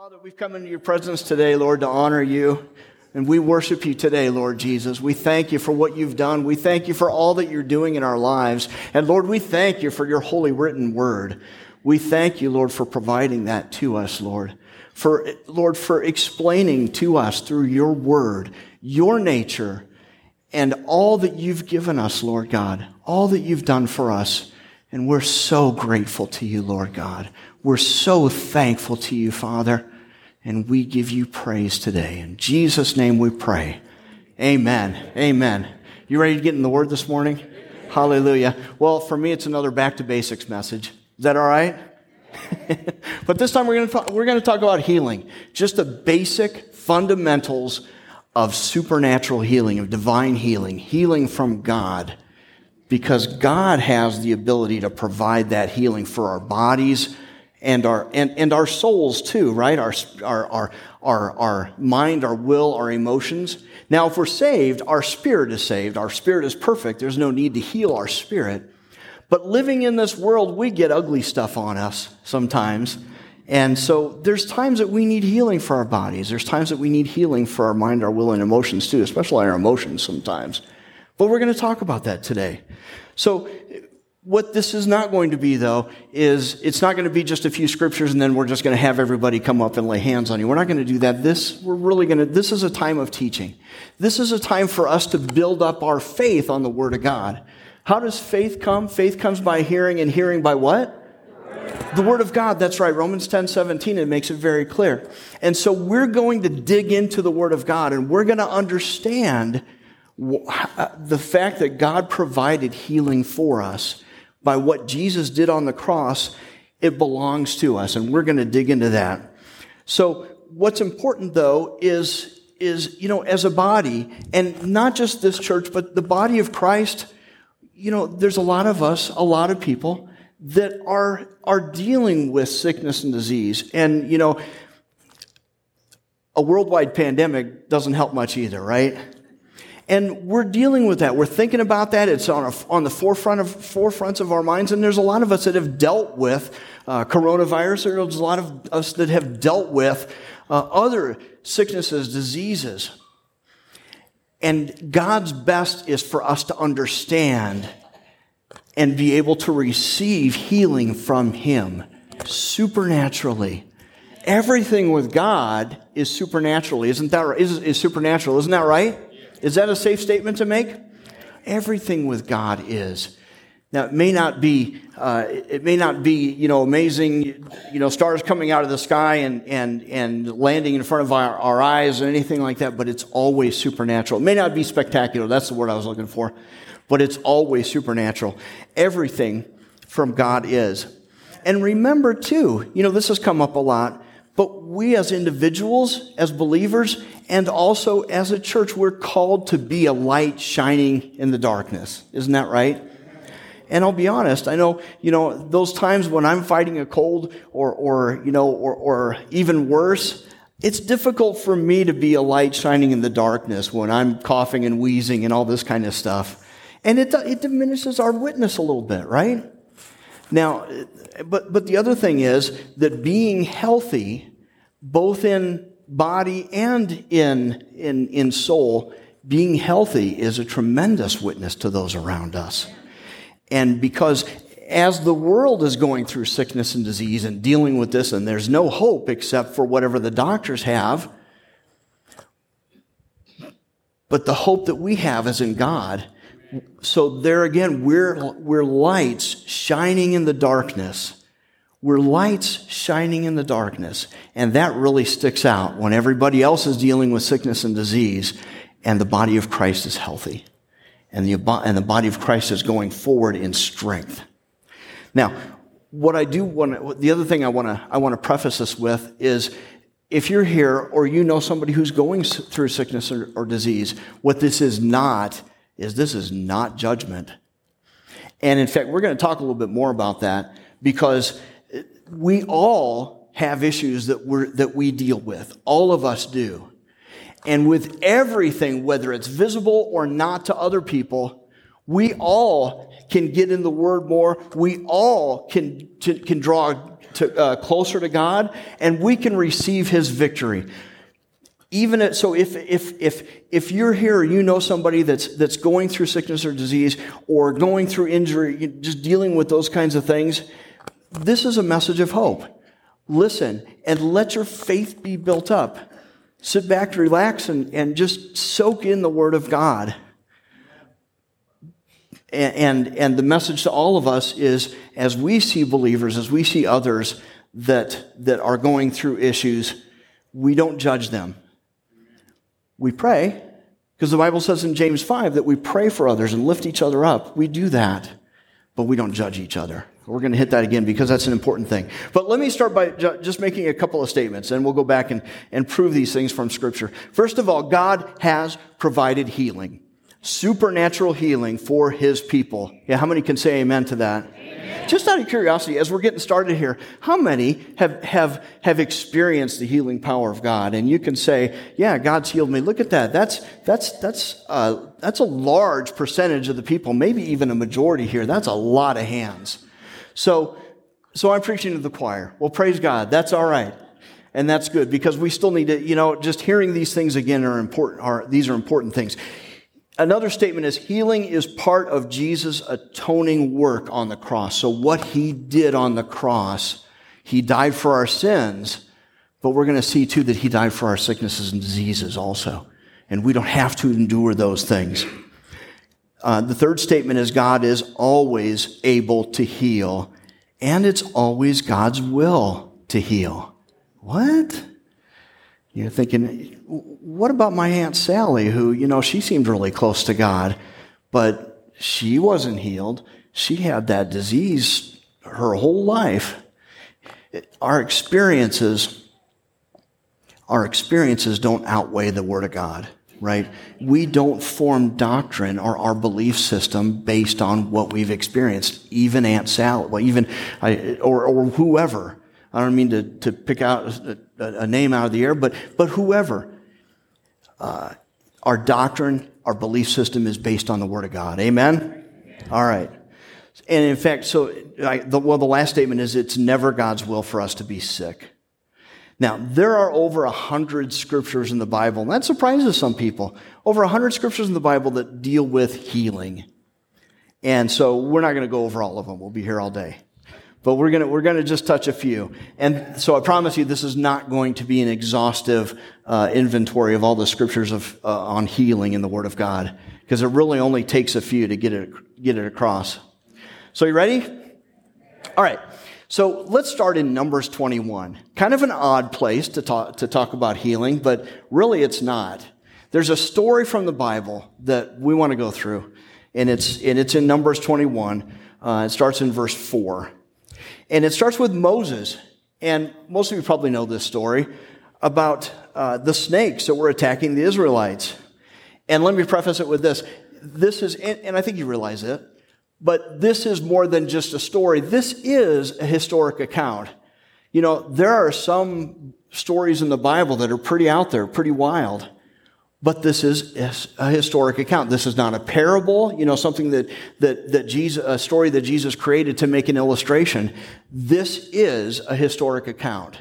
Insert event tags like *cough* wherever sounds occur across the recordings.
Father, we've come into your presence today, Lord, to honor you. And we worship you today, Lord Jesus. We thank you for what you've done. We thank you for all that you're doing in our lives. And Lord, we thank you for your holy written word. We thank you, Lord, for providing that to us, Lord. For, Lord, for explaining to us through your word, your nature, and all that you've given us, Lord God, all that you've done for us. And we're so grateful to you, Lord God. We're so thankful to you, Father, and we give you praise today. In Jesus' name we pray. Amen. Amen. You ready to get in the Word this morning? Hallelujah. Well, for me, it's another back to basics message. Is that all right? *laughs* but this time we're going to talk, we're going to talk about healing. Just the basic fundamentals of supernatural healing, of divine healing, healing from God. Because God has the ability to provide that healing for our bodies, and our and, and our souls too right? Our, our our our our mind our will our emotions. Now if we're saved our spirit is saved. Our spirit is perfect. There's no need to heal our spirit. But living in this world we get ugly stuff on us sometimes. And so there's times that we need healing for our bodies. There's times that we need healing for our mind our will and emotions too especially our emotions sometimes. But we're going to talk about that today. So what this is not going to be, though, is it's not going to be just a few scriptures and then we're just going to have everybody come up and lay hands on you. We're not going to do that. This, we're really going to, this is a time of teaching. This is a time for us to build up our faith on the Word of God. How does faith come? Faith comes by hearing, and hearing by what? The Word of God, that's right. Romans 10 17, it makes it very clear. And so we're going to dig into the Word of God and we're going to understand uh, the fact that God provided healing for us by what Jesus did on the cross, it belongs to us. And we're going to dig into that. So what's important though is, is, you know, as a body, and not just this church, but the body of Christ, you know, there's a lot of us, a lot of people that are, are dealing with sickness and disease. And, you know, a worldwide pandemic doesn't help much either, right? And we're dealing with that. We're thinking about that. It's on, a, on the forefront of, forefronts of our minds. And there's a lot of us that have dealt with uh, coronavirus. There's a lot of us that have dealt with uh, other sicknesses, diseases. And God's best is for us to understand and be able to receive healing from Him supernaturally. Everything with God is supernaturally, isn't that right? Is, is supernatural, isn't that right? Is that a safe statement to make? Everything with God is. Now, it may not be, uh, it may not be, you know, amazing, you know, stars coming out of the sky and, and, and landing in front of our, our eyes or anything like that, but it's always supernatural. It may not be spectacular. That's the word I was looking for, but it's always supernatural. Everything from God is. And remember too, you know, this has come up a lot, but we as individuals, as believers, and also as a church, we're called to be a light shining in the darkness. Isn't that right? And I'll be honest, I know, you know, those times when I'm fighting a cold or, or you know, or, or even worse, it's difficult for me to be a light shining in the darkness when I'm coughing and wheezing and all this kind of stuff. And it, it diminishes our witness a little bit, right? Now, but, but the other thing is that being healthy, both in body and in, in, in soul, being healthy is a tremendous witness to those around us. And because as the world is going through sickness and disease and dealing with this, and there's no hope except for whatever the doctors have, but the hope that we have is in God. So there again, we're, we're lights shining in the darkness we're lights shining in the darkness. And that really sticks out when everybody else is dealing with sickness and disease and the body of Christ is healthy. And the, and the body of Christ is going forward in strength. Now, what I do want the other thing I want to, I want to preface this with is if you're here or you know somebody who's going through sickness or, or disease, what this is not is this is not judgment. And in fact, we're going to talk a little bit more about that because we all have issues that, we that we deal with. All of us do. And with everything, whether it's visible or not to other people, we all can get in the Word more. We all can, can draw to, uh, closer to God, and we can receive His victory. Even at, so, if if if if you're here, you know somebody that's that's going through sickness or disease, or going through injury, just dealing with those kinds of things. This is a message of hope. Listen and let your faith be built up. Sit back, relax, and, and just soak in the Word of God. And, and, and the message to all of us is as we see believers, as we see others that, that are going through issues, we don't judge them. We pray, because the Bible says in James 5 that we pray for others and lift each other up. We do that, but we don't judge each other. We're going to hit that again because that's an important thing. But let me start by ju- just making a couple of statements and we'll go back and, and prove these things from scripture. First of all, God has provided healing. Supernatural healing for his people. Yeah, how many can say amen to that? Amen. Just out of curiosity, as we're getting started here, how many have, have, have experienced the healing power of God? And you can say, yeah, God's healed me. Look at that. That's, that's, that's, uh, that's a large percentage of the people, maybe even a majority here. That's a lot of hands. So, so I'm preaching to the choir. Well, praise God. That's all right. And that's good because we still need to, you know, just hearing these things again are important, are, these are important things. Another statement is healing is part of Jesus' atoning work on the cross. So what he did on the cross, he died for our sins, but we're going to see too that he died for our sicknesses and diseases also. And we don't have to endure those things. Uh, the third statement is God is always able to heal, and it's always God's will to heal. What? You're thinking, what about my Aunt Sally, who, you know, she seemed really close to God, but she wasn't healed. She had that disease her whole life. Our experiences, our experiences don't outweigh the Word of God right? We don't form doctrine or our belief system based on what we've experienced. Even Aunt Sally, well, even, or, or whoever. I don't mean to, to pick out a, a, name out of the air, but, but whoever. Uh, our doctrine, our belief system is based on the Word of God. Amen? All right. And in fact, so, I, the, well, the last statement is it's never God's will for us to be sick. Now, there are over a hundred scriptures in the Bible, and that surprises some people. Over a hundred scriptures in the Bible that deal with healing. And so we're not going to go over all of them. We'll be here all day. But we're to, we're to just touch a few. And so I promise you, this is not going to be an exhaustive uh, inventory of all the scriptures of, uh, on healing in the Word of God, because it really only takes a few to get it, get it across. So you ready? All right. So let's start in Numbers 21. Kind of an odd place to talk, to talk about healing, but really it's not. There's a story from the Bible that we want to go through, and it's, and it's in Numbers 21. Uh, it starts in verse 4. And it starts with Moses. And most of you probably know this story about uh, the snakes that were attacking the Israelites. And let me preface it with this. This is, and I think you realize it, but this is more than just a story. This is a historic account. You know, there are some stories in the Bible that are pretty out there, pretty wild. But this is a historic account. This is not a parable, you know, something that, that, that Jesus, a story that Jesus created to make an illustration. This is a historic account.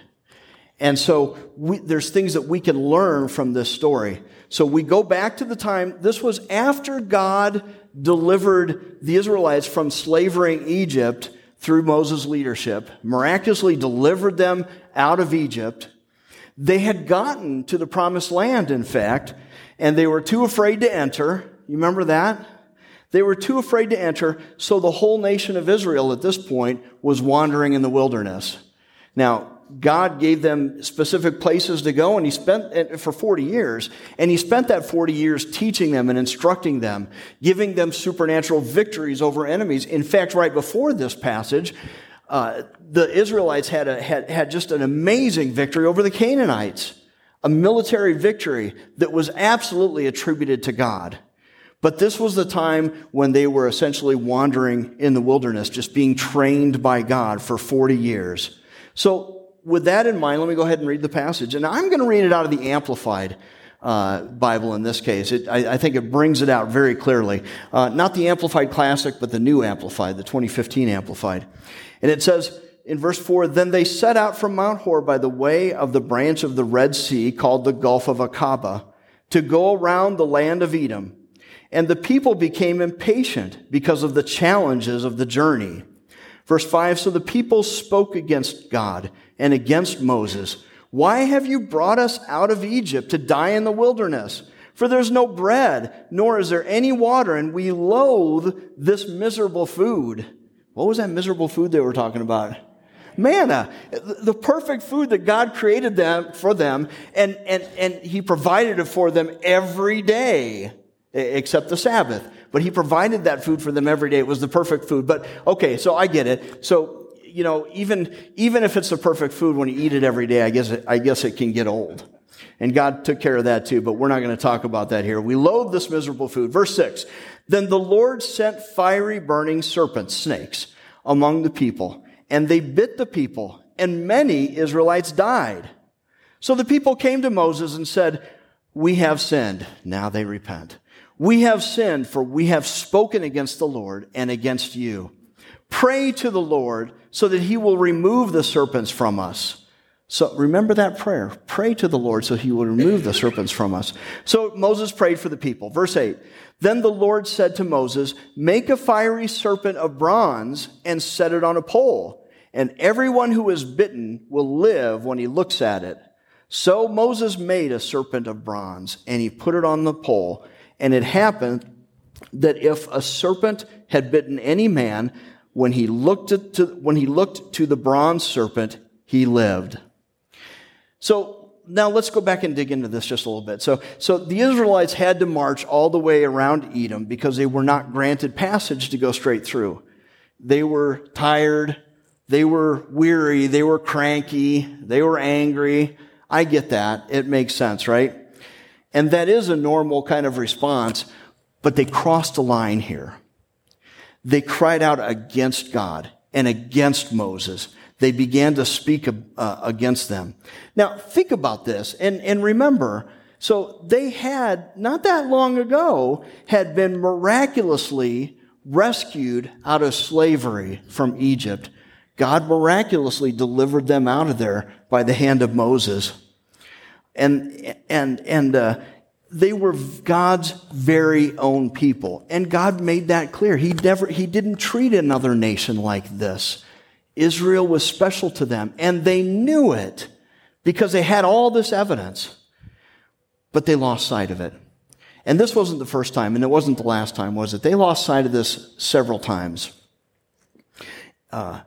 And so we, there's things that we can learn from this story. So we go back to the time, this was after God delivered the Israelites from slavery in Egypt through Moses' leadership, miraculously delivered them out of Egypt. They had gotten to the promised land, in fact, and they were too afraid to enter. You remember that? They were too afraid to enter, so the whole nation of Israel at this point was wandering in the wilderness. Now, God gave them specific places to go, and He spent for 40 years. And He spent that 40 years teaching them and instructing them, giving them supernatural victories over enemies. In fact, right before this passage, uh, the Israelites had, a, had, had just an amazing victory over the Canaanites, a military victory that was absolutely attributed to God. But this was the time when they were essentially wandering in the wilderness, just being trained by God for 40 years. So with that in mind, let me go ahead and read the passage. And I'm going to read it out of the Amplified uh, Bible in this case. It, I, I, think it brings it out very clearly. Uh, not the Amplified Classic, but the new Amplified, the 2015 Amplified. And it says, in verse 4 Then they set out from Mount Hor by the way of the branch of the Red Sea called the Gulf of Aqaba to go around the land of Edom. And the people became impatient because of the challenges of the journey. Verse 5 So the people spoke against God and against Moses. Why have you brought us out of Egypt to die in the wilderness? For there's no bread, nor is there any water, and we loathe this miserable food. What was that miserable food they were talking about? Manna, uh, the perfect food that God created them for them, and, and, and He provided it for them every day, except the Sabbath. But He provided that food for them every day. It was the perfect food. But okay, so I get it. So, you know, even, even if it's the perfect food, when you eat it every day, I guess it, I guess it can get old. And God took care of that too, but we're not going to talk about that here. We loathe this miserable food. Verse 6 Then the Lord sent fiery burning serpents, snakes, among the people, and they bit the people, and many Israelites died. So the people came to Moses and said, We have sinned. Now they repent. We have sinned, for we have spoken against the Lord and against you. Pray to the Lord so that he will remove the serpents from us. So remember that prayer. Pray to the Lord so he will remove the serpents from us. So Moses prayed for the people. Verse 8. Then the Lord said to Moses, Make a fiery serpent of bronze and set it on a pole, and everyone who is bitten will live when he looks at it. So Moses made a serpent of bronze, and he put it on the pole. And it happened that if a serpent had bitten any man, when he looked, to, when he looked to the bronze serpent, he lived. So now let's go back and dig into this just a little bit. So, so the Israelites had to march all the way around Edom because they were not granted passage to go straight through. They were tired. They were weary. They were cranky. They were angry. I get that. It makes sense, right? And that is a normal kind of response, but they crossed a line here. They cried out against God and against Moses they began to speak uh, against them. Now, think about this and, and remember, so they had, not that long ago, had been miraculously rescued out of slavery from Egypt. God miraculously delivered them out of there by the hand of Moses. And, and, and, uh, they were God's very own people. And God made that clear. He never, He didn't treat another nation like this. Israel was special to them, and they knew it because they had all this evidence, but they lost sight of it. And this wasn't the first time, and it wasn't the last time, was it? They lost sight of this several times. Uh,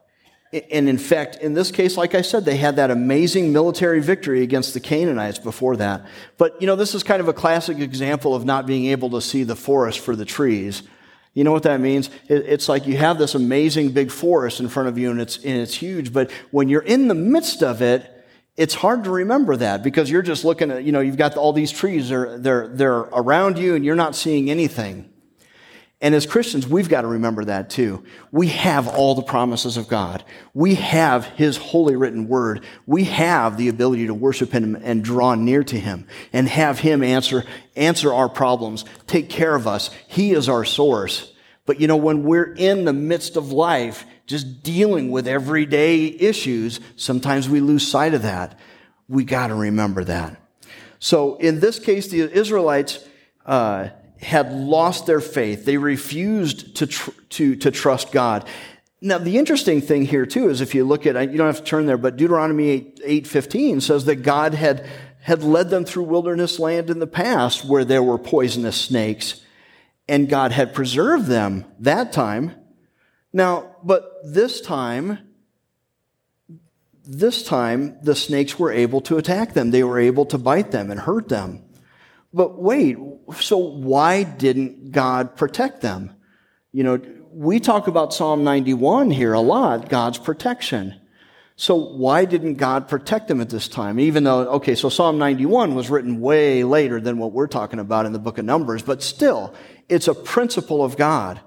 and in fact, in this case, like I said, they had that amazing military victory against the Canaanites before that. But, you know, this is kind of a classic example of not being able to see the forest for the trees. You know what that means? It's like you have this amazing big forest in front of you and it's, and it's huge, but when you're in the midst of it, it's hard to remember that because you're just looking at, you know, you've got all these trees, they're, they're, they're around you and you're not seeing anything. And as Christians, we've got to remember that too. We have all the promises of God. We have His holy written word. We have the ability to worship Him and draw near to Him and have Him answer, answer our problems, take care of us. He is our source. But you know, when we're in the midst of life, just dealing with everyday issues, sometimes we lose sight of that. We got to remember that. So in this case, the Israelites, uh, had lost their faith. They refused to, tr- to, to trust God. Now, the interesting thing here, too, is if you look at, you don't have to turn there, but Deuteronomy 8, 8.15 says that God had, had led them through wilderness land in the past where there were poisonous snakes, and God had preserved them that time. Now, but this time, this time, the snakes were able to attack them. They were able to bite them and hurt them. But wait, so why didn't God protect them? You know, we talk about Psalm 91 here a lot, God's protection. So why didn't God protect them at this time? Even though, okay, so Psalm 91 was written way later than what we're talking about in the book of Numbers, but still, it's a principle of God.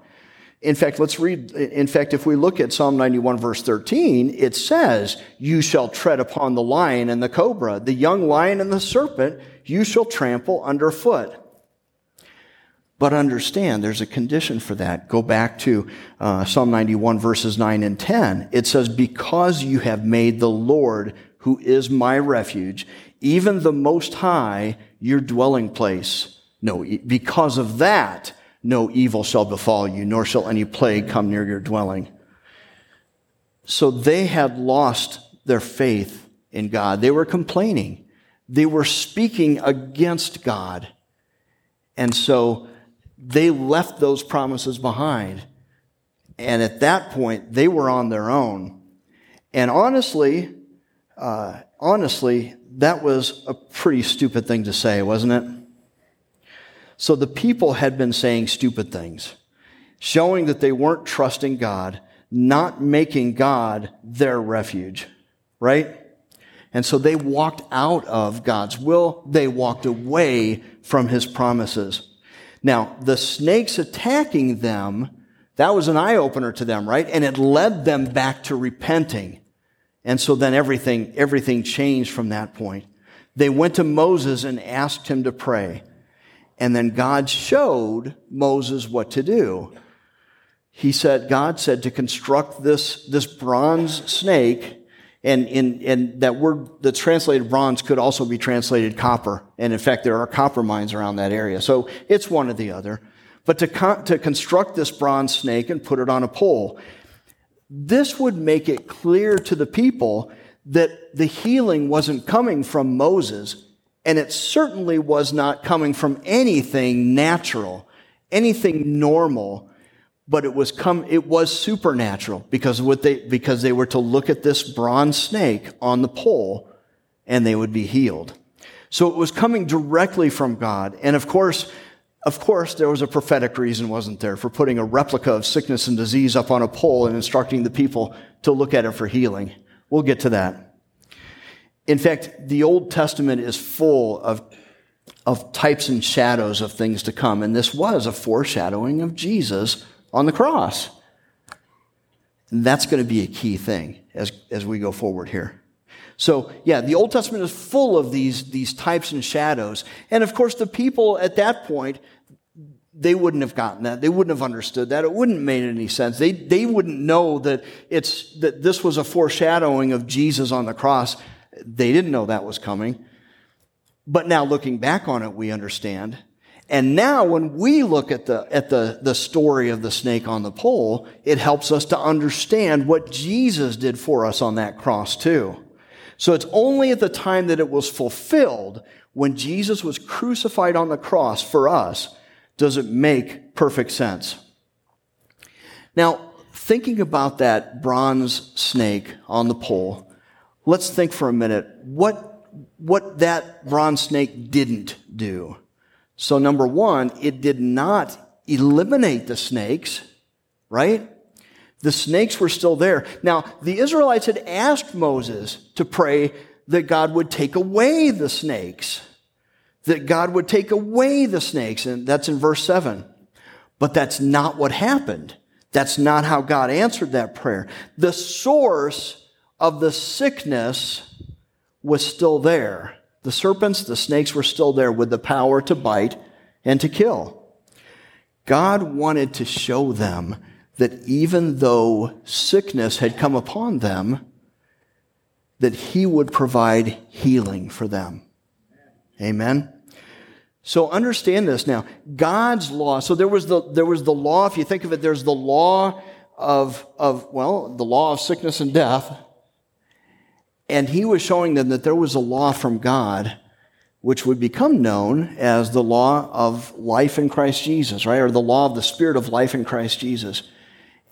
In fact, let's read, in fact, if we look at Psalm 91 verse 13, it says, you shall tread upon the lion and the cobra, the young lion and the serpent, you shall trample underfoot. But understand, there's a condition for that. Go back to uh, Psalm 91, verses 9 and 10. It says, Because you have made the Lord, who is my refuge, even the Most High, your dwelling place. No, because of that, no evil shall befall you, nor shall any plague come near your dwelling. So they had lost their faith in God. They were complaining. They were speaking against God. And so they left those promises behind. And at that point, they were on their own. And honestly, uh, honestly, that was a pretty stupid thing to say, wasn't it? So the people had been saying stupid things, showing that they weren't trusting God, not making God their refuge, right? And so they walked out of God's will. They walked away from his promises. Now, the snakes attacking them, that was an eye opener to them, right? And it led them back to repenting. And so then everything, everything changed from that point. They went to Moses and asked him to pray. And then God showed Moses what to do. He said, God said to construct this, this bronze snake and, in, and that word that's translated bronze could also be translated copper. And in fact, there are copper mines around that area. So it's one or the other. But to, con- to construct this bronze snake and put it on a pole, this would make it clear to the people that the healing wasn't coming from Moses, and it certainly was not coming from anything natural, anything normal but it was come it was supernatural because what they because they were to look at this bronze snake on the pole and they would be healed. So it was coming directly from god. And of course of course there was a prophetic reason wasn't there for putting a replica of sickness and disease up on a pole and instructing the people to look at it for healing. We'll get to that. In fact the old testament is full of of types and shadows of things to come. And this was a foreshadowing of jesus on the cross. And that's going to be a key thing as, as we go forward here. So, yeah, the Old Testament is full of these, these types and shadows. And of course, the people at that point, they wouldn't have gotten that. They wouldn't have understood that. It wouldn't have made any sense. They, they wouldn't know that it's, that this was a foreshadowing of Jesus on the cross. They didn't know that was coming. But now looking back on it, we understand and now when we look at the, at the, the story of the snake on the pole, it helps us to understand what Jesus did for us on that cross too. So it's only at the time that it was fulfilled, when Jesus was crucified on the cross for us, does it make perfect sense. Now, thinking about that bronze snake on the pole, let's think for a minute what, what that bronze snake didn't do. So, number one, it did not eliminate the snakes, right? The snakes were still there. Now, the Israelites had asked Moses to pray that God would take away the snakes, that God would take away the snakes, and that's in verse 7. But that's not what happened. That's not how God answered that prayer. The source of the sickness was still there. The serpents, the snakes were still there with the power to bite and to kill. God wanted to show them that even though sickness had come upon them, that he would provide healing for them. Amen. So understand this now. God's law. So there was the, there was the law. If you think of it, there's the law of, of, well, the law of sickness and death. And he was showing them that there was a law from God which would become known as the law of life in Christ Jesus, right? Or the law of the spirit of life in Christ Jesus.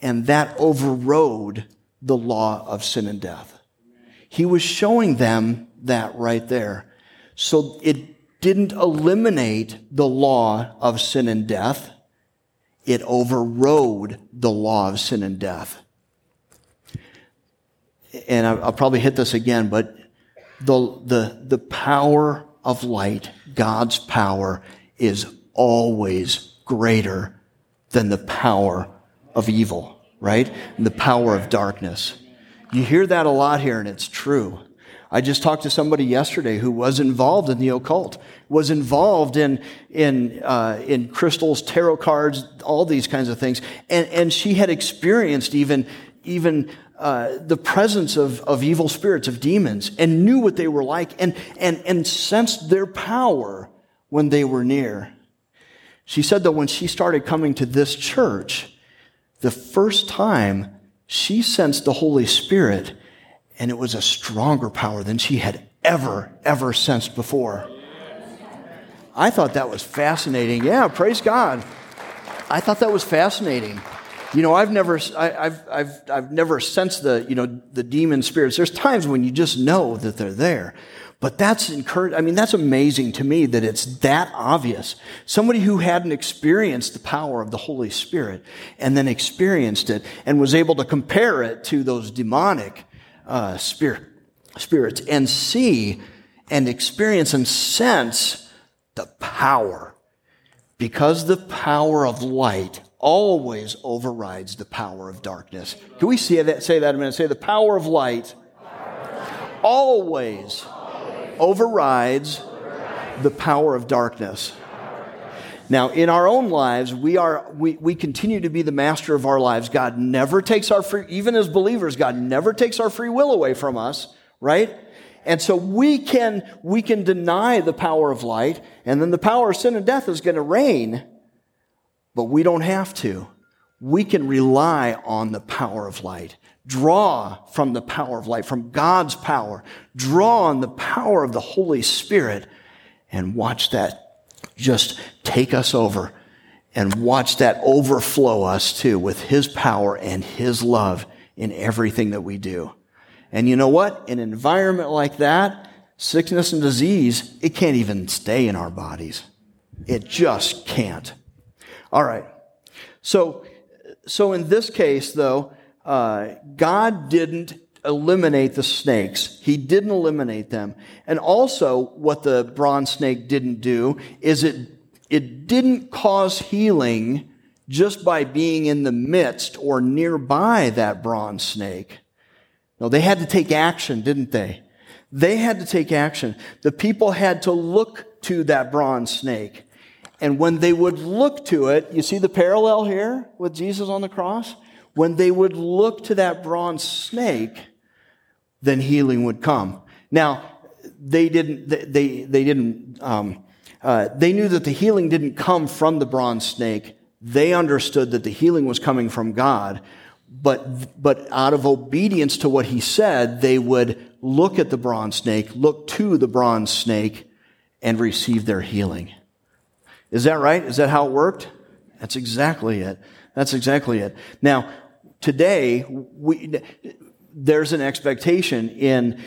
And that overrode the law of sin and death. He was showing them that right there. So it didn't eliminate the law of sin and death. It overrode the law of sin and death and I'll probably hit this again, but the, the, the power of light, God's power, is always greater than the power of evil, right? And the power of darkness. You hear that a lot here, and it's true. I just talked to somebody yesterday who was involved in the occult, was involved in, in, uh, in crystals, tarot cards, all these kinds of things. And, and she had experienced even, even uh, the presence of, of evil spirits, of demons, and knew what they were like and, and, and sensed their power when they were near. She said that when she started coming to this church, the first time she sensed the Holy Spirit, and it was a stronger power than she had ever, ever sensed before. I thought that was fascinating. Yeah, praise God. I thought that was fascinating. You know, I've never, I, have I've, I've never sensed the, you know, the demon spirits. There's times when you just know that they're there. But that's encouraging. I mean, that's amazing to me that it's that obvious. Somebody who hadn't experienced the power of the Holy Spirit and then experienced it and was able to compare it to those demonic uh, spirit, spirits and see and experience and sense the power. Because the power of light always overrides the power of darkness. Can we say that, say that a minute? Say the power of light always overrides the power of darkness. Now, in our own lives, we are we, we continue to be the master of our lives. God never takes our free, even as believers, God never takes our free will away from us, right? And so we can we can deny the power of light, and then the power of sin and death is going to reign, but we don't have to. We can rely on the power of light. Draw from the power of light, from God's power. Draw on the power of the Holy Spirit and watch that just take us over and watch that overflow us too with His power and His love in everything that we do. And you know what? In an environment like that, sickness and disease, it can't even stay in our bodies. It just can't. All right. So, so in this case, though, uh, God didn't eliminate the snakes. He didn't eliminate them. And also, what the bronze snake didn't do is it, it didn't cause healing just by being in the midst or nearby that bronze snake. No, they had to take action, didn't they? They had to take action. The people had to look to that bronze snake. And when they would look to it, you see the parallel here with Jesus on the cross? When they would look to that bronze snake, then healing would come. Now, they didn't, they, they didn't, um, uh, they knew that the healing didn't come from the bronze snake. They understood that the healing was coming from God. But, but out of obedience to what he said, they would look at the bronze snake, look to the bronze snake, and receive their healing. Is that right? Is that how it worked? That's exactly it. That's exactly it. Now, today, we, there's an expectation in,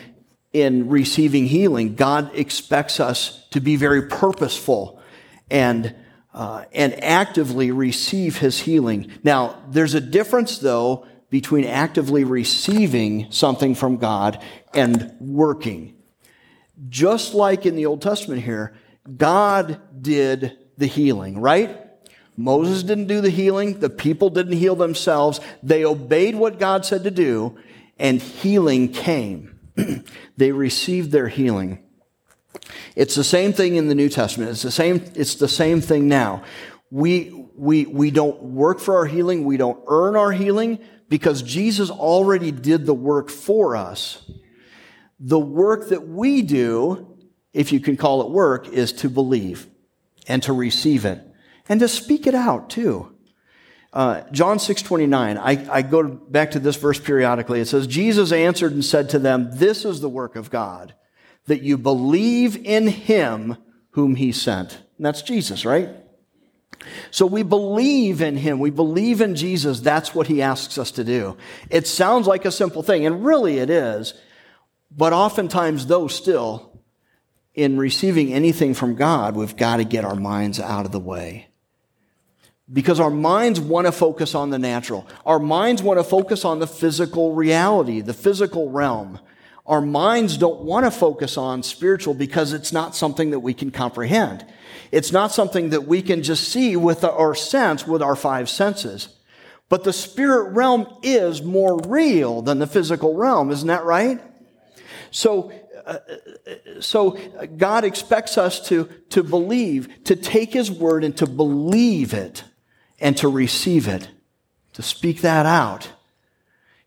in receiving healing. God expects us to be very purposeful and, uh, and actively receive his healing. Now, there's a difference though between actively receiving something from God and working. Just like in the Old Testament here, God did the healing, right? Moses didn't do the healing. The people didn't heal themselves. They obeyed what God said to do, and healing came. *clears throat* they received their healing. It's the same thing in the New Testament. It's the same, it's the same thing now. We, we, we don't work for our healing. We don't earn our healing because Jesus already did the work for us. The work that we do, if you can call it work, is to believe and to receive it and to speak it out too. Uh, John 6 29, I, I go back to this verse periodically. It says, Jesus answered and said to them, This is the work of God, that you believe in him whom he sent. And that's Jesus, right? So we believe in him. We believe in Jesus. That's what he asks us to do. It sounds like a simple thing, and really it is. But oftentimes, though, still, in receiving anything from God, we've got to get our minds out of the way. Because our minds want to focus on the natural. Our minds want to focus on the physical reality, the physical realm. Our minds don't want to focus on spiritual because it's not something that we can comprehend. It's not something that we can just see with our sense, with our five senses. But the spirit realm is more real than the physical realm, isn't that right? So uh, so God expects us to, to believe, to take His word and to believe it and to receive it, to speak that out.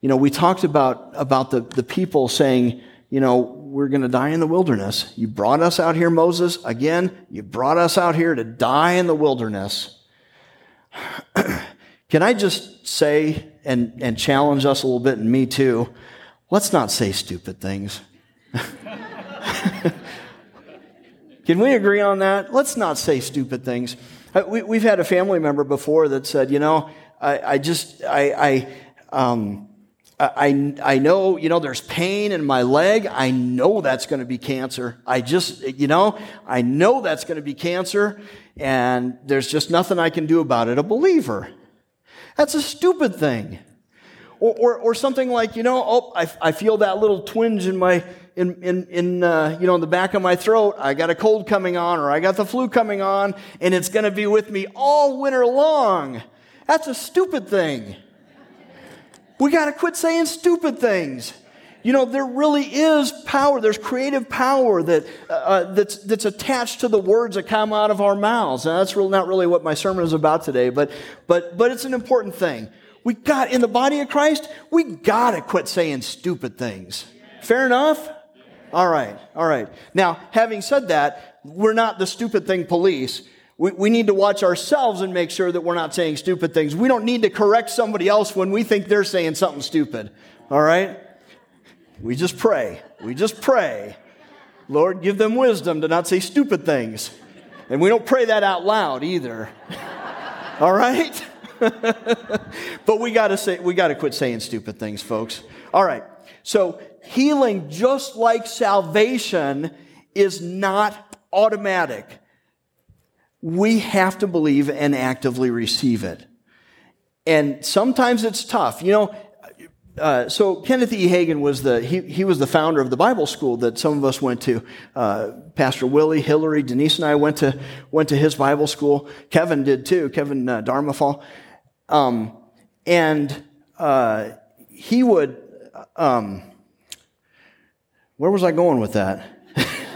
You know, we talked about, about the, the people saying, you know, we're going to die in the wilderness. You brought us out here, Moses. Again, you brought us out here to die in the wilderness. *clears throat* Can I just say and, and challenge us a little bit, and me too? Let's not say stupid things. *laughs* *laughs* Can we agree on that? Let's not say stupid things. Uh, we, have had a family member before that said, you know, I, I just, I, I, um, I, I know, you know, there's pain in my leg. I know that's going to be cancer. I just, you know, I know that's going to be cancer and there's just nothing I can do about it. A believer. That's a stupid thing. Or, or, or something like, you know, oh, I, I feel that little twinge in my, in, in, in uh, you know, in the back of my throat. I got a cold coming on or I got the flu coming on and it's going to be with me all winter long. That's a stupid thing. We got to quit saying stupid things. You know, there really is power. There's creative power that, uh, uh, that's, that's attached to the words that come out of our mouths. And that's really not really what my sermon is about today, but, but, but it's an important thing. We got, in the body of Christ, we got to quit saying stupid things. Fair enough? All right, all right. Now, having said that, we're not the stupid thing police. We, we need to watch ourselves and make sure that we're not saying stupid things. We don't need to correct somebody else when we think they're saying something stupid. All right? We just pray. We just pray. Lord, give them wisdom to not say stupid things. And we don't pray that out loud either. *laughs* All right? *laughs* but we got to say we got to quit saying stupid things, folks. All right. So healing, just like salvation, is not automatic. We have to believe and actively receive it. And sometimes it's tough. You know, uh, so Kenneth E. Hagin was the he, he was the founder of the Bible school that some of us went to. Uh, Pastor Willie, Hillary, Denise, and I went to went to his Bible school. Kevin did too. Kevin uh, um, and uh, he would um, where was I going with that?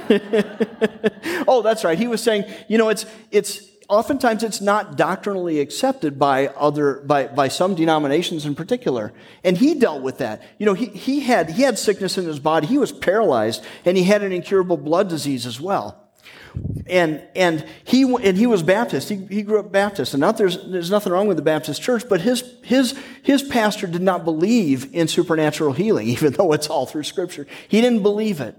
*laughs* oh, that's right. He was saying, you know, it's, it's, oftentimes it's not doctrinally accepted by other, by, by some denominations in particular. And he dealt with that. You know, he, he had, he had sickness in his body. He was paralyzed and he had an incurable blood disease as well and and he and he was Baptist. He, he grew up Baptist, and not there's there's nothing wrong with the Baptist church, but his his his pastor did not believe in supernatural healing, *laughs* even though it's all through Scripture. He didn't believe it,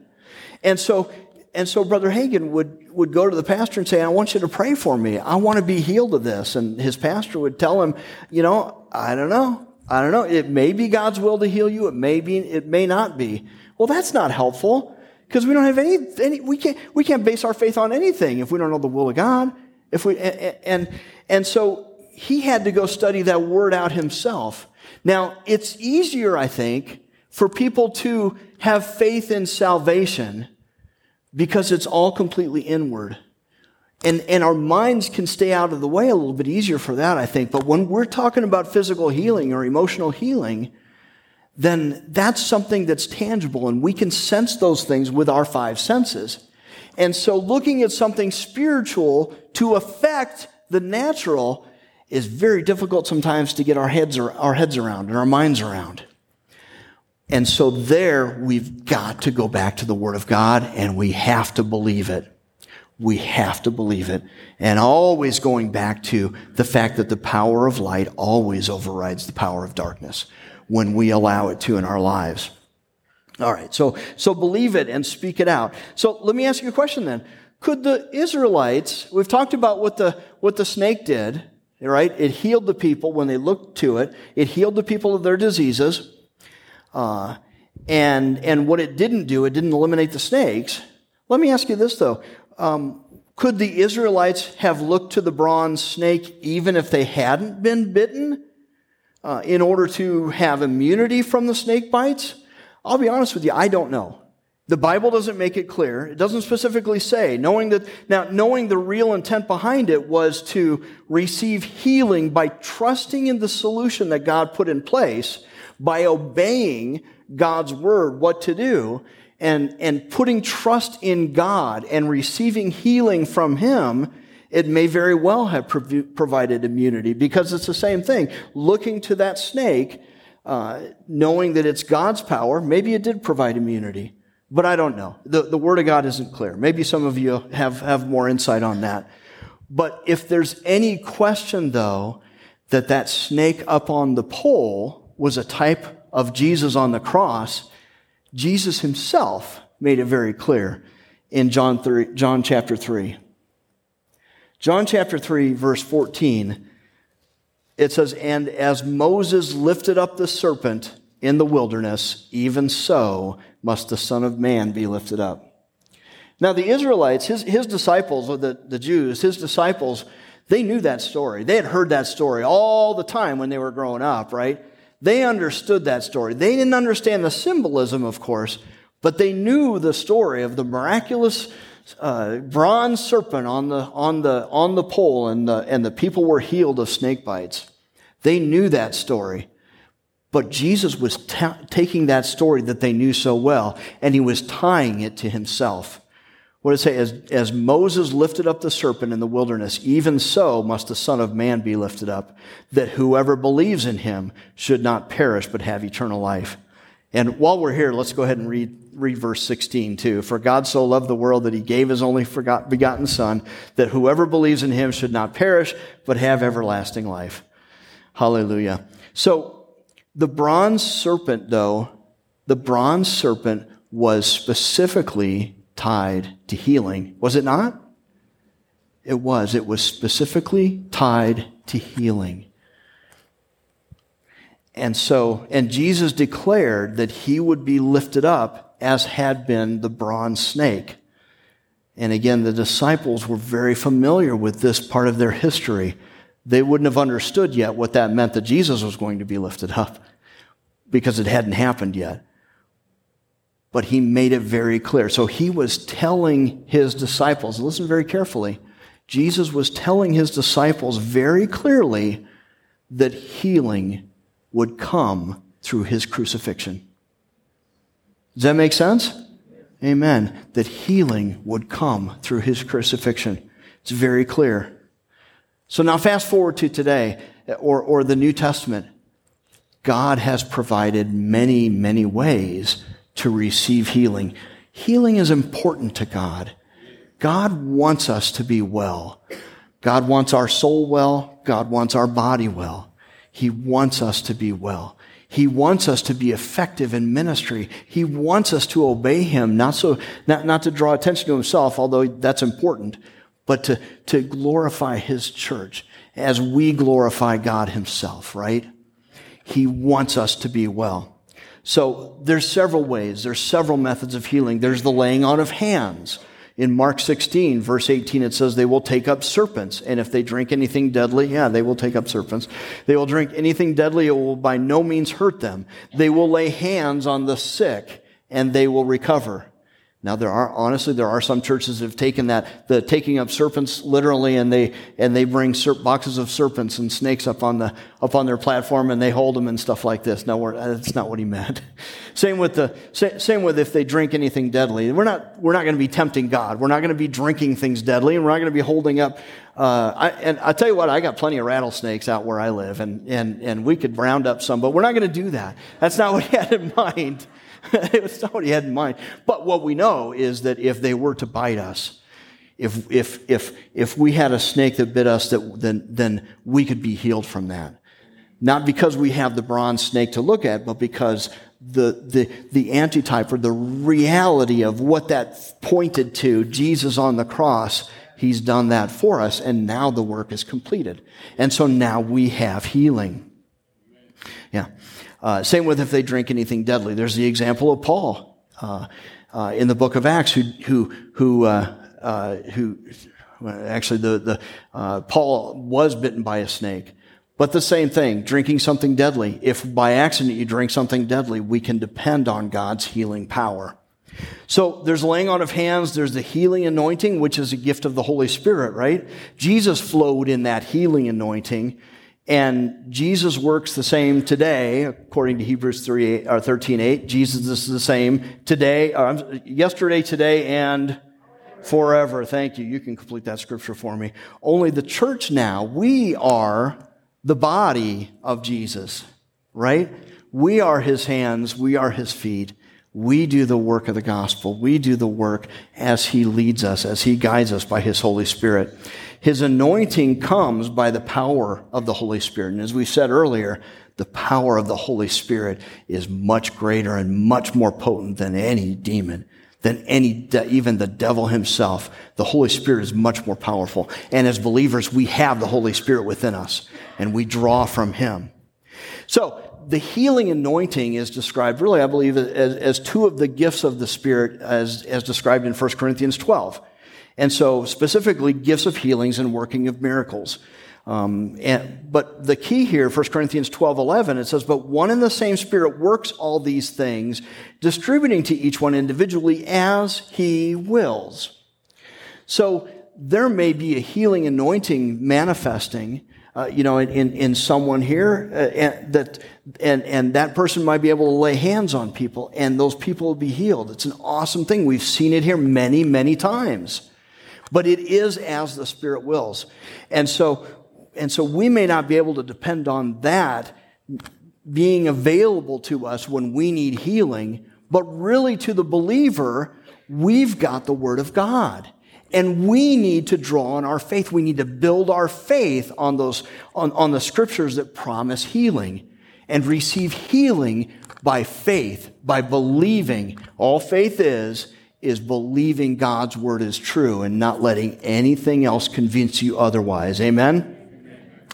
and so and so Brother Hagin would would go to the pastor and say, "I want you to pray for me. I want to be healed of this." And his pastor would tell him, "You know, I don't know. I don't know. It may be God's will to heal you. It may be. It may not be." Well, that's not helpful. Because we don't have any, any, we can't, we can't base our faith on anything if we don't know the will of God. If we, and, and, and so he had to go study that word out himself. Now, it's easier, I think, for people to have faith in salvation because it's all completely inward. And, and our minds can stay out of the way a little bit easier for that, I think. But when we're talking about physical healing or emotional healing, then that's something that's tangible and we can sense those things with our five senses. And so looking at something spiritual to affect the natural is very difficult sometimes to get our heads, or, our heads around and our minds around. And so there we've got to go back to the Word of God and we have to believe it. We have to believe it. And always going back to the fact that the power of light always overrides the power of darkness when we allow it to in our lives. All right, so, so believe it and speak it out. So let me ask you a question then. Could the Israelites, we've talked about what the, what the snake did, right? It healed the people when they looked to it. It healed the people of their diseases. Uh, and, and what it didn't do, it didn't eliminate the snakes. Let me ask you this though. Um, could the Israelites have looked to the bronze snake even if they hadn't been bitten? Uh, in order to have immunity from the snake bites? I'll be honest with you, I don't know. The Bible doesn't make it clear. It doesn't specifically say. Knowing that, now, knowing the real intent behind it was to receive healing by trusting in the solution that God put in place, by obeying God's word, what to do. and, and putting trust in God and receiving healing from Him, it may very well have prov- provided immunity because it's the same thing. Looking to that snake, uh, knowing that it's God's power, maybe it did provide immunity. But I don't know. The, the Word of God isn't clear. Maybe some of you have, have more insight on that. But if there's any question, though, that that snake up on the pole was a type of Jesus on the cross, Jesus himself made it very clear in John, 3, John chapter 3. John chapter 3, verse 14, it says, And as Moses lifted up the serpent in the wilderness, even so must the Son of Man be lifted up. Now, the Israelites, his, his disciples, or the, the Jews, his disciples, they knew that story. They had heard that story all the time when they were growing up, right? They understood that story. They didn't understand the symbolism, of course, but they knew the story of the miraculous uh, bronze serpent on the, on the, on the pole and the, and the people were healed of snake bites. They knew that story. But Jesus was ta- taking that story that they knew so well and he was tying it to himself. What did it say? As, as Moses lifted up the serpent in the wilderness, even so must the Son of Man be lifted up, that whoever believes in him should not perish but have eternal life. And while we're here, let's go ahead and read, read verse 16 too. For God so loved the world that he gave his only begotten Son, that whoever believes in him should not perish but have everlasting life. Hallelujah. So the bronze serpent, though, the bronze serpent was specifically tied to healing, was it not? It was. It was specifically tied to healing. And so, and Jesus declared that he would be lifted up as had been the bronze snake. And again, the disciples were very familiar with this part of their history they wouldn't have understood yet what that meant that Jesus was going to be lifted up because it hadn't happened yet. But he made it very clear. So he was telling his disciples, listen very carefully, Jesus was telling his disciples very clearly that healing would come through his crucifixion. Does that make sense? Amen. That healing would come through his crucifixion. It's very clear. So now fast forward to today uh, or, or the New Testament. God has provided many, many ways to receive healing. Healing is important to God. God wants us to be well. God wants our soul well. God wants our body well. He wants us to be well. He wants us to be effective in ministry. He wants us to obey Him, not so, not, not to draw attention to Himself, although that's important, but to, to glorify His church as we glorify God Himself, right? He wants us to be well. So there's several ways. There's several methods of healing. There's the laying on of hands. In Mark 16, verse 18, it says they will take up serpents. And if they drink anything deadly, yeah, they will take up serpents. They will drink anything deadly. It will by no means hurt them. They will lay hands on the sick and they will recover. Now there are, honestly, there are some churches that have taken that, the taking up serpents literally and they, and they bring boxes of serpents and snakes up on the, up on their platform and they hold them and stuff like this. No, that's not what he meant. *laughs* same with the, same with if they drink anything deadly. We're not, we're not going to be tempting God. We're not going to be drinking things deadly and we're not going to be holding up, uh, I, and I tell you what, I got plenty of rattlesnakes out where I live and, and, and we could round up some, but we're not going to do that. That's not what he had in *laughs* mind. *laughs* it was what he had in mind. But what we know is that if they were to bite us, if, if, if, if we had a snake that bit us, that, then, then we could be healed from that. Not because we have the bronze snake to look at, but because the, the, the antitype or the reality of what that pointed to, Jesus on the cross, he's done that for us, and now the work is completed. And so now we have healing. Uh, same with if they drink anything deadly. There's the example of Paul uh, uh, in the book of Acts, who who who uh, uh, who actually the the uh, Paul was bitten by a snake. But the same thing, drinking something deadly. If by accident you drink something deadly, we can depend on God's healing power. So there's laying on of hands, there's the healing anointing, which is a gift of the Holy Spirit, right? Jesus flowed in that healing anointing And Jesus works the same today, according to Hebrews 3, or 13, 8. Jesus is the same today, uh, yesterday, today, and forever. Thank you. You can complete that scripture for me. Only the church now, we are the body of Jesus, right? We are his hands. We are his feet. We do the work of the gospel. We do the work as he leads us, as he guides us by his Holy Spirit. His anointing comes by the power of the Holy Spirit. And as we said earlier, the power of the Holy Spirit is much greater and much more potent than any demon, than any, even the devil himself. The Holy Spirit is much more powerful. And as believers, we have the Holy Spirit within us and we draw from him. So, the healing anointing is described really, I believe, as, as two of the gifts of the Spirit as, as described in 1 Corinthians 12. And so specifically gifts of healings and working of miracles. Um, and, but the key here, 1 Corinthians 12, 11, it says, but one and the same Spirit works all these things, distributing to each one individually as he wills. So there may be a healing anointing manifesting, uh, you know, in, in, in someone here, uh, and that, and, and that person might be able to lay hands on people and those people will be healed. It's an awesome thing. We've seen it here many, many times but it is as the Spirit wills. And so, and so we may not be able to depend on that being available to us when we need healing, but really to the believer, we've got the Word of God. And we need to draw on our faith. We need to build our faith on those, on, on the scriptures that promise healing and receive healing by faith, by believing. All faith is is believing God's word is true and not letting anything else convince you otherwise. Amen?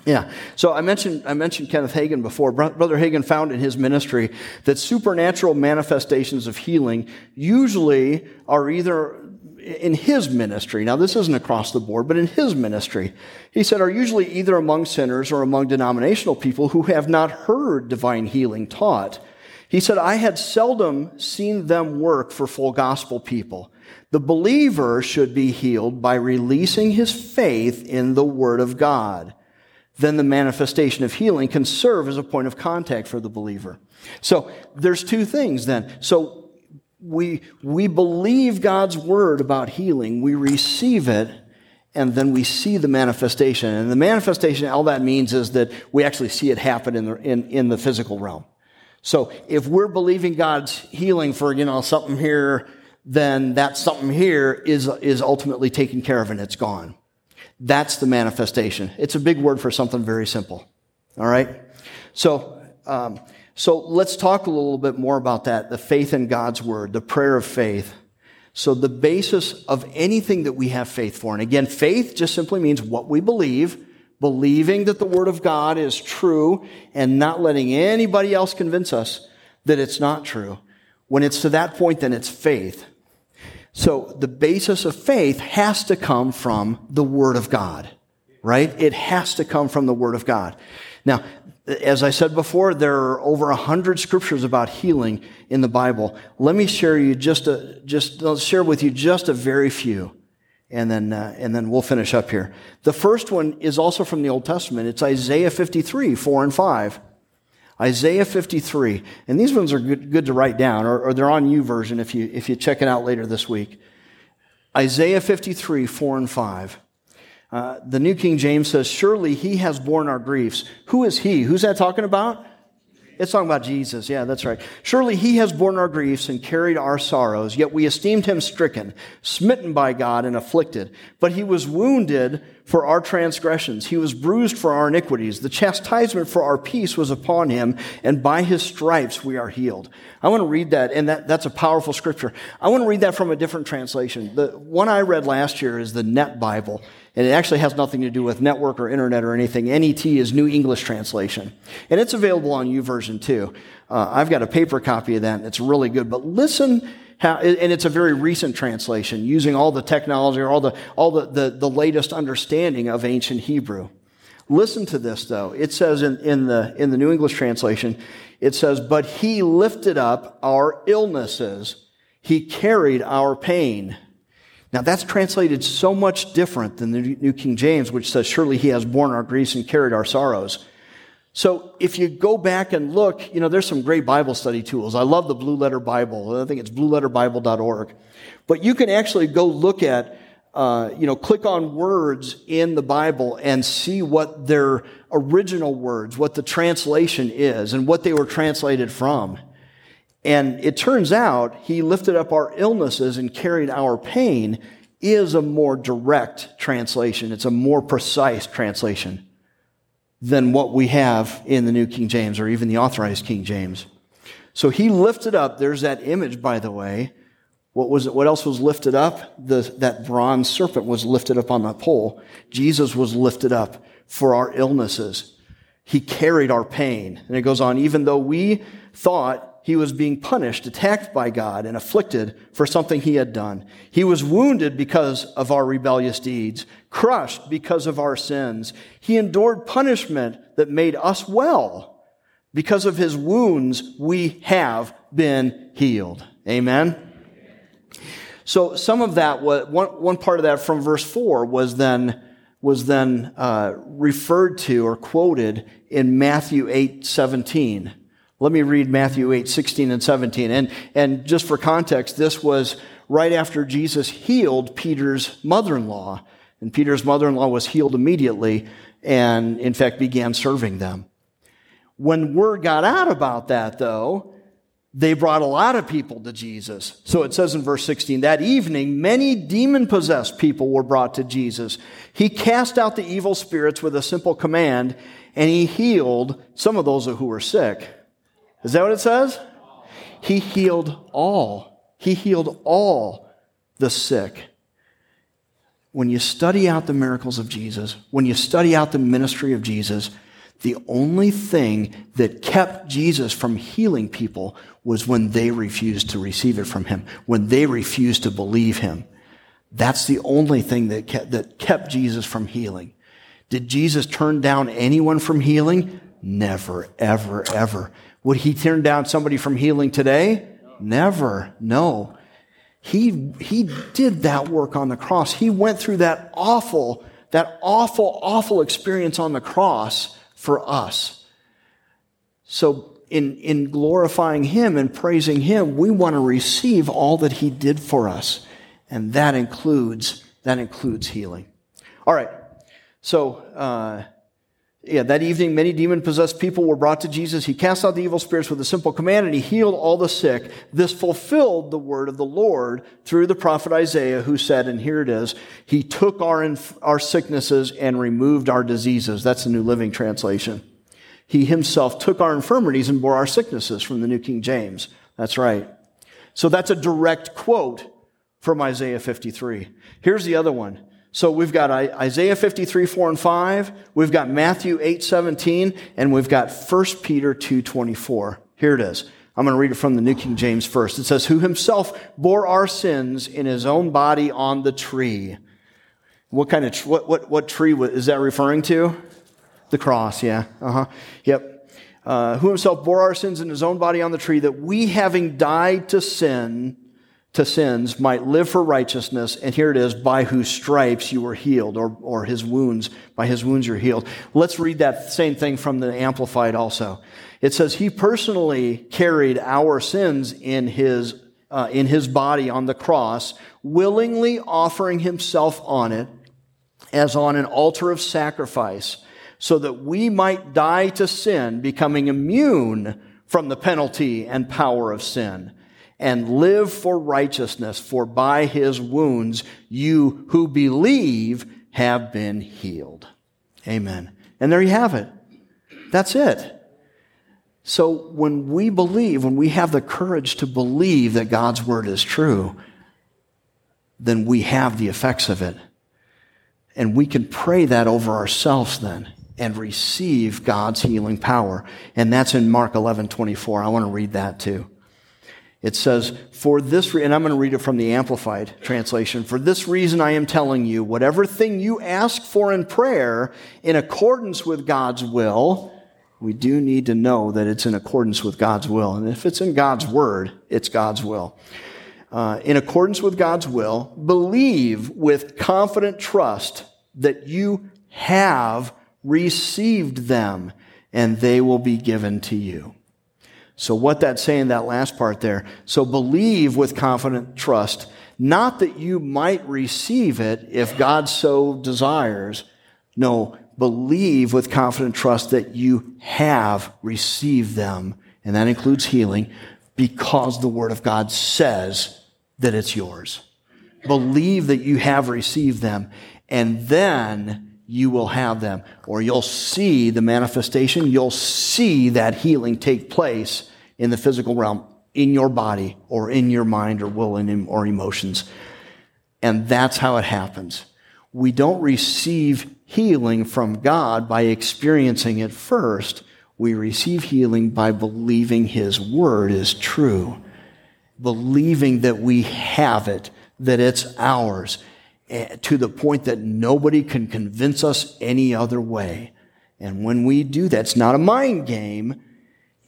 Yeah. So I mentioned, I mentioned Kenneth Hagin before. Brother Hagin found in his ministry that supernatural manifestations of healing usually are either in his ministry. Now, this isn't across the board, but in his ministry, he said, are usually either among sinners or among denominational people who have not heard divine healing taught he said, I had seldom seen them work for full gospel people. The believer should be healed by releasing his faith in the Word of God. Then the manifestation of healing can serve as a point of contact for the believer. So there's two things then. So we, we believe God's Word about healing, we receive it, and then we see the manifestation. And the manifestation, all that means is that we actually see it happen in the, in, in the physical realm. So if we're believing God's healing for, you know, something here, then that something here is, is ultimately taken care of and it's gone. That's the manifestation. It's a big word for something very simple. All right? So, um, so let's talk a little bit more about that, the faith in God's word, the prayer of faith. So the basis of anything that we have faith for, and again, faith just simply means what we believe, believing that the Word of God is true and not letting anybody else convince us that it's not true. When it's to that point, then it's faith. So the basis of faith has to come from the Word of God, right? It has to come from the Word of God. Now, as I said before, there are over a hundred scriptures about healing in the Bible. Let me share you just a, just, I'll share with you just a very few and then, uh, and then we'll finish up here. The first one is also from the Old Testament. It's Isaiah 53, 4 and 5. Isaiah 53. And these ones are good, good to write down, or, or they're on YouVersion if you, if you check it out later this week. Isaiah 53, 4 and 5. Uh, the New King James says, Surely he has borne our griefs. Who is he? Who's that talking about? It's talking about Jesus. Yeah, that's right. Surely he has borne our griefs and carried our sorrows, yet we esteemed him stricken, smitten by God and afflicted. But he was wounded for our transgressions. He was bruised for our iniquities. The chastisement for our peace was upon him, and by his stripes we are healed. I want to read that, and that, that's a powerful scripture. I want to read that from a different translation. The one I read last year is the NET Bible. And it actually has nothing to do with network or internet or anything. NET is New English Translation. And it's available on YouVersion too. Uh, I've got a paper copy of that and it's really good. But listen how, and it's a very recent translation using all the technology or all the, all the, the, the latest understanding of ancient Hebrew. Listen to this though. It says in, in the, in the New English translation, it says, but he lifted up our illnesses. He carried our pain. Now that's translated so much different than the New King James, which says, surely he has borne our griefs and carried our sorrows. So if you go back and look, you know, there's some great Bible study tools. I love the Blue Letter Bible. I think it's blueletterbible.org. But you can actually go look at, uh, you know, click on words in the Bible and see what their original words, what the translation is, and what they were translated from. And it turns out he lifted up our illnesses and carried our pain is a more direct translation. It's a more precise translation than what we have in the New King James or even the authorized King James. So he lifted up, there's that image, by the way. What was it? What else was lifted up? The, that bronze serpent was lifted up on that pole. Jesus was lifted up for our illnesses. He carried our pain. And it goes on, even though we thought he was being punished, attacked by God, and afflicted for something he had done. He was wounded because of our rebellious deeds, crushed because of our sins. He endured punishment that made us well. Because of his wounds, we have been healed. Amen. So some of that was, one, part of that from verse four was then, was then, uh, referred to or quoted in Matthew 8, 17 let me read Matthew 8, 16 and 17. And, and just for context, this was right after Jesus healed Peter's mother-in-law. And Peter's mother-in-law was healed immediately and in fact began serving them. When word got out about that though, they brought a lot of people to Jesus. So it says in verse 16, that evening, many demon possessed people were brought to Jesus. He cast out the evil spirits with a simple command and he healed some of those who were sick. Is that what it says? He healed all. He healed all the sick. When you study out the miracles of Jesus, when you study out the ministry of Jesus, the only thing that kept Jesus from healing people was when they refused to receive it from him, when they refused to believe him. That's the only thing that kept, that kept Jesus from healing. Did Jesus turn down anyone from healing? Never, ever, ever. Would he turn down somebody from healing today? Never. No. He, he did that work on the cross. He went through that awful, that awful, awful experience on the cross for us. So in, in glorifying him and praising him, we want to receive all that he did for us. And that includes, that includes healing. All right. So, uh, yeah, that evening, many demon possessed people were brought to Jesus. He cast out the evil spirits with a simple command and he healed all the sick. This fulfilled the word of the Lord through the prophet Isaiah, who said, and here it is, He took our, inf- our sicknesses and removed our diseases. That's the New Living Translation. He himself took our infirmities and bore our sicknesses from the New King James. That's right. So that's a direct quote from Isaiah 53. Here's the other one. So we've got Isaiah 53, 4 and 5. We've got Matthew 8, 17. And we've got 1 Peter 2, 24. Here it is. I'm going to read it from the New King James first. It says, Who himself bore our sins in his own body on the tree. What kind of, what, what, what tree is that referring to? The cross, yeah. Uh huh. Yep. Uh, who himself bore our sins in his own body on the tree that we having died to sin, to sins might live for righteousness. And here it is, by whose stripes you were healed, or, or his wounds, by his wounds you're healed. Let's read that same thing from the Amplified also. It says, He personally carried our sins in his, uh, in his body on the cross, willingly offering himself on it as on an altar of sacrifice, so that we might die to sin, becoming immune from the penalty and power of sin and live for righteousness, for by his wounds you who believe have been healed. Amen. And there you have it. That's it. So when we believe, when we have the courage to believe that God's word is true, then we have the effects of it. And we can pray that over ourselves then and receive God's healing power. And that's in Mark 11, 24. I want to read that too. It says, For this, reason, and I'm going to read it from the Amplified translation. For this reason I am telling you, whatever thing you ask for in prayer, in accordance with God's will, we do need to know that it's in accordance with God's will. And if it's in God's word, it's God's will. Uh, in accordance with God's will, believe with confident trust that you have received them and they will be given to you. So what that's saying, that last part there. So believe with confident trust, not that you might receive it if God so desires. No, believe with confident trust that you have received them. And that includes healing because the word of God says that it's yours. Believe that you have received them and then you will have them, or you'll see the manifestation, you'll see that healing take place in the physical realm, in your body, or in your mind, or will, or emotions. And that's how it happens. We don't receive healing from God by experiencing it first. We receive healing by believing His Word is true, believing that we have it, that it's ours Eh, to the point that nobody can convince us any other way. And when we do that, it's not a mind game.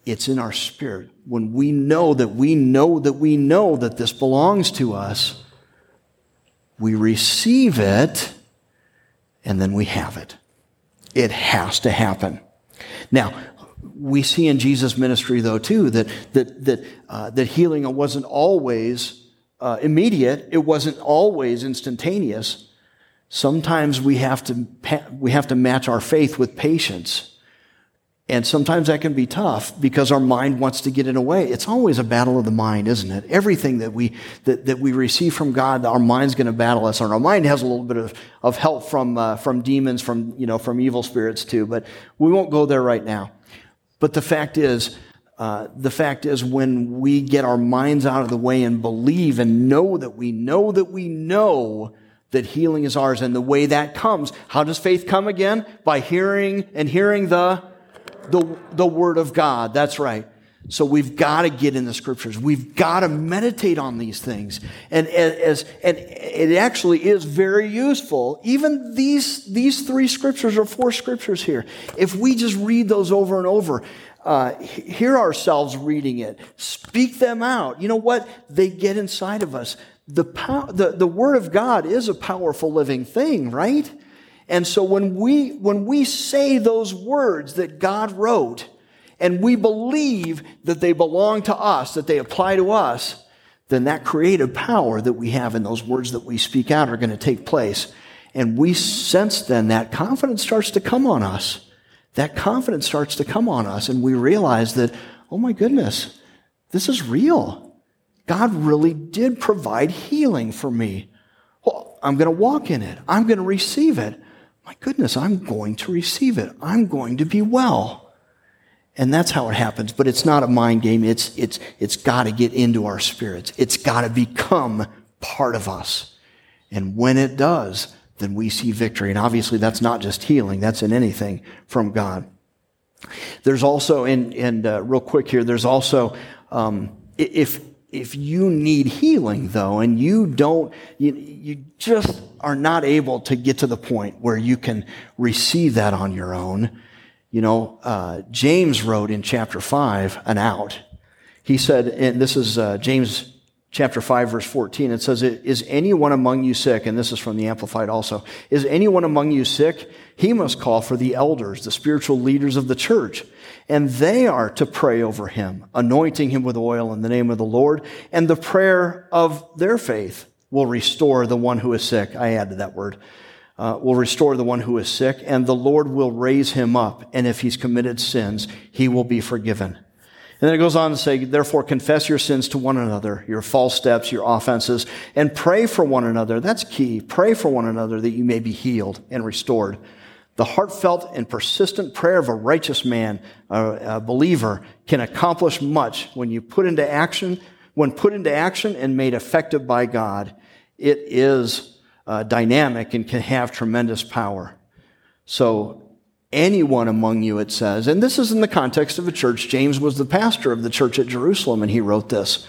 It's in our spirit. When we know that we know that we know that this belongs to us, we receive it and then we have it. It has to happen. Now, we see in Jesus' ministry, though, too, that, that, that, uh, that healing wasn't always uh, immediate. It wasn't always instantaneous. Sometimes we have to we have to match our faith with patience, and sometimes that can be tough because our mind wants to get in a way. It's always a battle of the mind, isn't it? Everything that we that, that we receive from God, our mind's going to battle us. And our mind has a little bit of, of help from uh, from demons, from you know from evil spirits too. But we won't go there right now. But the fact is, uh, the fact is, when we get our minds out of the way and believe and know that we know that we know that healing is ours and the way that comes, how does faith come again? By hearing and hearing the, the, the word of God. That's right. So we've got to get in the scriptures. We've got to meditate on these things. And as, and it actually is very useful. Even these, these three scriptures or four scriptures here, if we just read those over and over, uh, hear ourselves reading it, speak them out. You know what? They get inside of us. The, pow- the, the Word of God is a powerful living thing, right? And so when we, when we say those words that God wrote, and we believe that they belong to us, that they apply to us, then that creative power that we have in those words that we speak out are going to take place. And we sense then that confidence starts to come on us that confidence starts to come on us and we realize that, oh my goodness, this is real. God really did provide healing for me. Well, I'm going to walk in it. I'm going to receive it. My goodness, I'm going to receive it. I'm going to be well. And that's how it happens. But it's not a mind game. It's, it's, it's got to get into our spirits. It's got to become part of us. And when it does, then we see victory. And obviously, that's not just healing, that's in anything from God. There's also, and, and uh, real quick here, there's also, um, if, if you need healing though, and you don't, you, you just are not able to get to the point where you can receive that on your own, you know, uh, James wrote in chapter 5 an out. He said, and this is uh, James chapter 5 verse 14 it says is anyone among you sick? And this is from the amplified also. Is anyone among you sick? He must call for the elders the spiritual leaders of the church and they are to pray over him anointing him with oil in the name of the lord and the prayer of their faith will restore the one who is sick. I added that word. Uh, will restore the one who is sick and the lord will raise him up and if he's committed sins he will be forgiven and then it goes on to say, therefore confess your sins to one another, your false steps, your offenses, and pray for one another. That's key. Pray for one another that you may be healed and restored. The heartfelt and persistent prayer of a righteous man, a, believer, can accomplish much when you put into action, when put into action and made effective by God. It is uh, dynamic and can have tremendous power. So anyone among you, it says. And this is in the context of a church. James was the pastor of the church at Jerusalem, and he wrote this.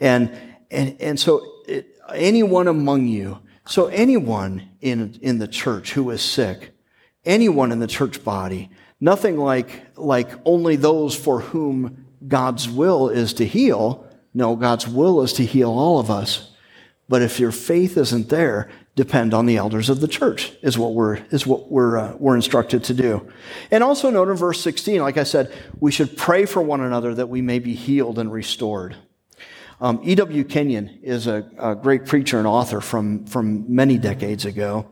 And, and, and so it, anyone among you, so anyone in, in the church who is sick, anyone in the church body, nothing like, like only those for whom God's will is to heal. No, God's will is to heal all of us. But if your faith isn't there, depend on the elders of the church is what we're is what we're uh, we're instructed to do and also note in verse 16 like i said we should pray for one another that we may be healed and restored um, E.W. Kenyon is a, a, great preacher and author from, from many decades ago.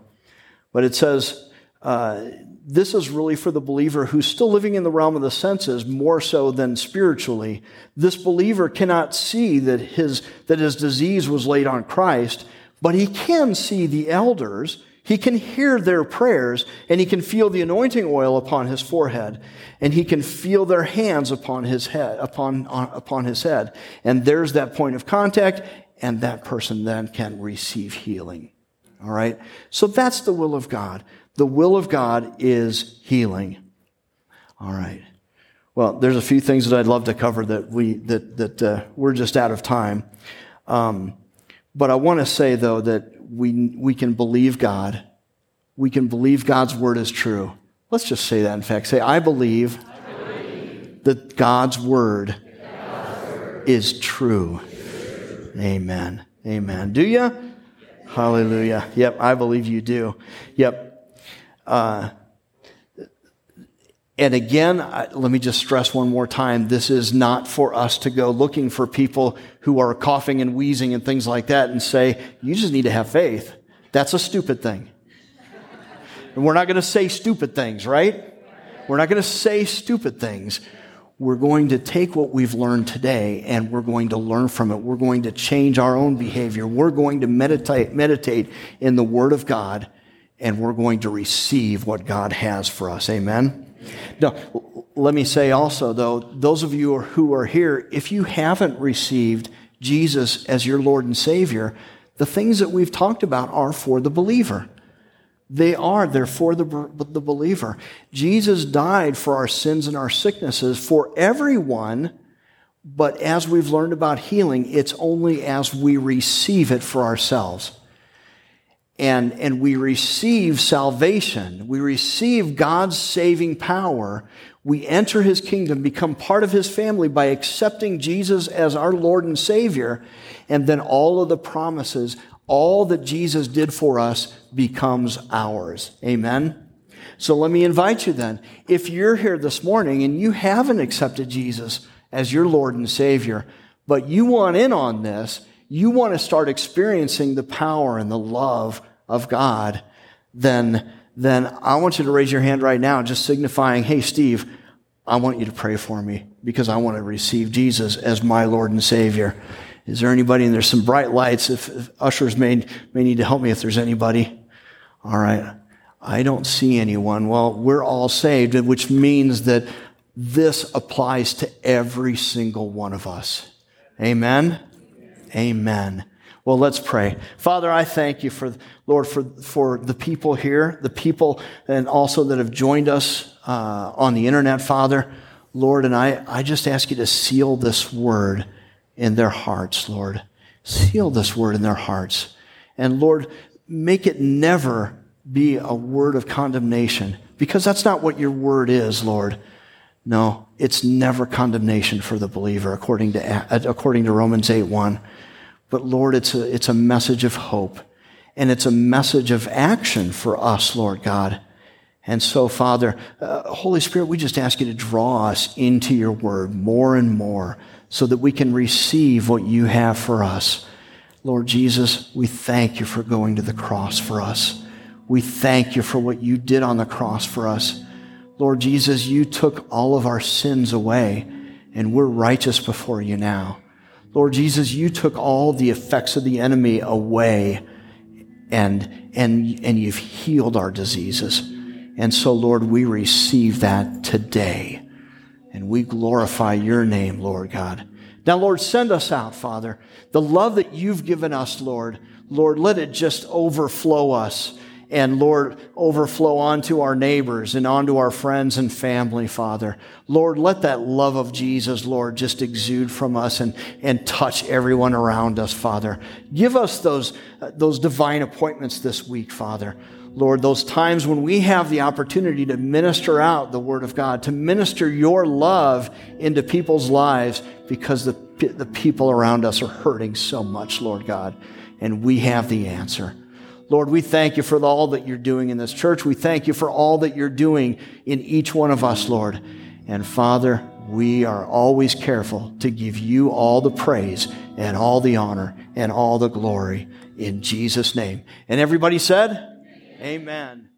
But it says, uh, this is really for the believer who's still living in the realm of the senses more so than spiritually. This believer cannot see that his, that his disease was laid on Christ, but he can see the elders he can hear their prayers and he can feel the anointing oil upon his forehead and he can feel their hands upon his head, upon, upon his head. And there's that point of contact and that person then can receive healing. All right. So that's the will of God. The will of God is healing. All right. Well, there's a few things that I'd love to cover that we, that, that, uh, we're just out of time. Um, but I want to say though that we, we can believe God. We can believe God's word is true. Let's just say that, in fact. Say, I believe, I believe that God's word, God's word is, true. true. Amen. Amen. Do you? Hallelujah. Yep, I believe you do. Yep. Uh, and again, let me just stress one more time this is not for us to go looking for people who are coughing and wheezing and things like that and say, you just need to have faith. That's a stupid thing. And we're not going to say stupid things, right? We're not going to say stupid things. We're going to take what we've learned today and we're going to learn from it. We're going to change our own behavior. We're going to meditate, meditate in the Word of God and we're going to receive what God has for us. Amen. Now, let me say also, though, those of you who are here, if you haven't received Jesus as your Lord and Savior, the things that we've talked about are for the believer. They are, they're for the, the believer. Jesus died for our sins and our sicknesses for everyone, but as we've learned about healing, it's only as we receive it for ourselves and, and we receive salvation. We receive God's saving power. We enter his kingdom, become part of his family by accepting Jesus as our Lord and Savior. And then all of the promises, all that Jesus did for us becomes ours. Amen. So let me invite you then. If you're here this morning and you haven't accepted Jesus as your Lord and Savior, but you want in on this, you want to start experiencing the power and the love of God, then, then I want you to raise your hand right now, just signifying, hey, Steve, I want you to pray for me because I want to receive Jesus as my Lord and Savior. Is there anybody? And there's some bright lights. If, if ushers may, may need to help me if there's anybody. All right. I don't see anyone. Well, we're all saved, which means that this applies to every single one of us. Amen. Amen. Well, let's pray. Father, I thank you for, Lord, for, for the people here, the people and also that have joined us uh, on the internet, Father. Lord, and I, I just ask you to seal this word in their hearts, Lord. Seal this word in their hearts. And Lord, make it never be a word of condemnation because that's not what your word is, Lord. No, it's never condemnation for the believer according to, according to Romans 8 1. But Lord, it's a, it's a message of hope and it's a message of action for us, Lord God. And so, Father, uh, Holy Spirit, we just ask you to draw us into your word more and more so that we can receive what you have for us. Lord Jesus, we thank you for going to the cross for us. We thank you for what you did on the cross for us. Lord Jesus, you took all of our sins away and we're righteous before you now. Lord Jesus, you took all the effects of the enemy away and, and, and you've healed our diseases. And so, Lord, we receive that today and we glorify your name, Lord God. Now, Lord, send us out, Father. The love that you've given us, Lord, Lord, let it just overflow us and Lord, overflow onto our neighbors and onto our friends and family, Father. Lord, let that love of Jesus, Lord, just exude from us and, and touch everyone around us, Father. Give us those, uh, those divine appointments this week, Father. Lord, those times when we have the opportunity to minister out the Word of God, to minister your love into people's lives because the, the people around us are hurting so much, Lord God, and we have the answer. Lord, we thank you for all that you're doing in this church. We thank you for all that you're doing in each one of us, Lord. And Father, we are always careful to give you all the praise and all the honor and all the glory in Jesus' name. And everybody said, Amen. Amen.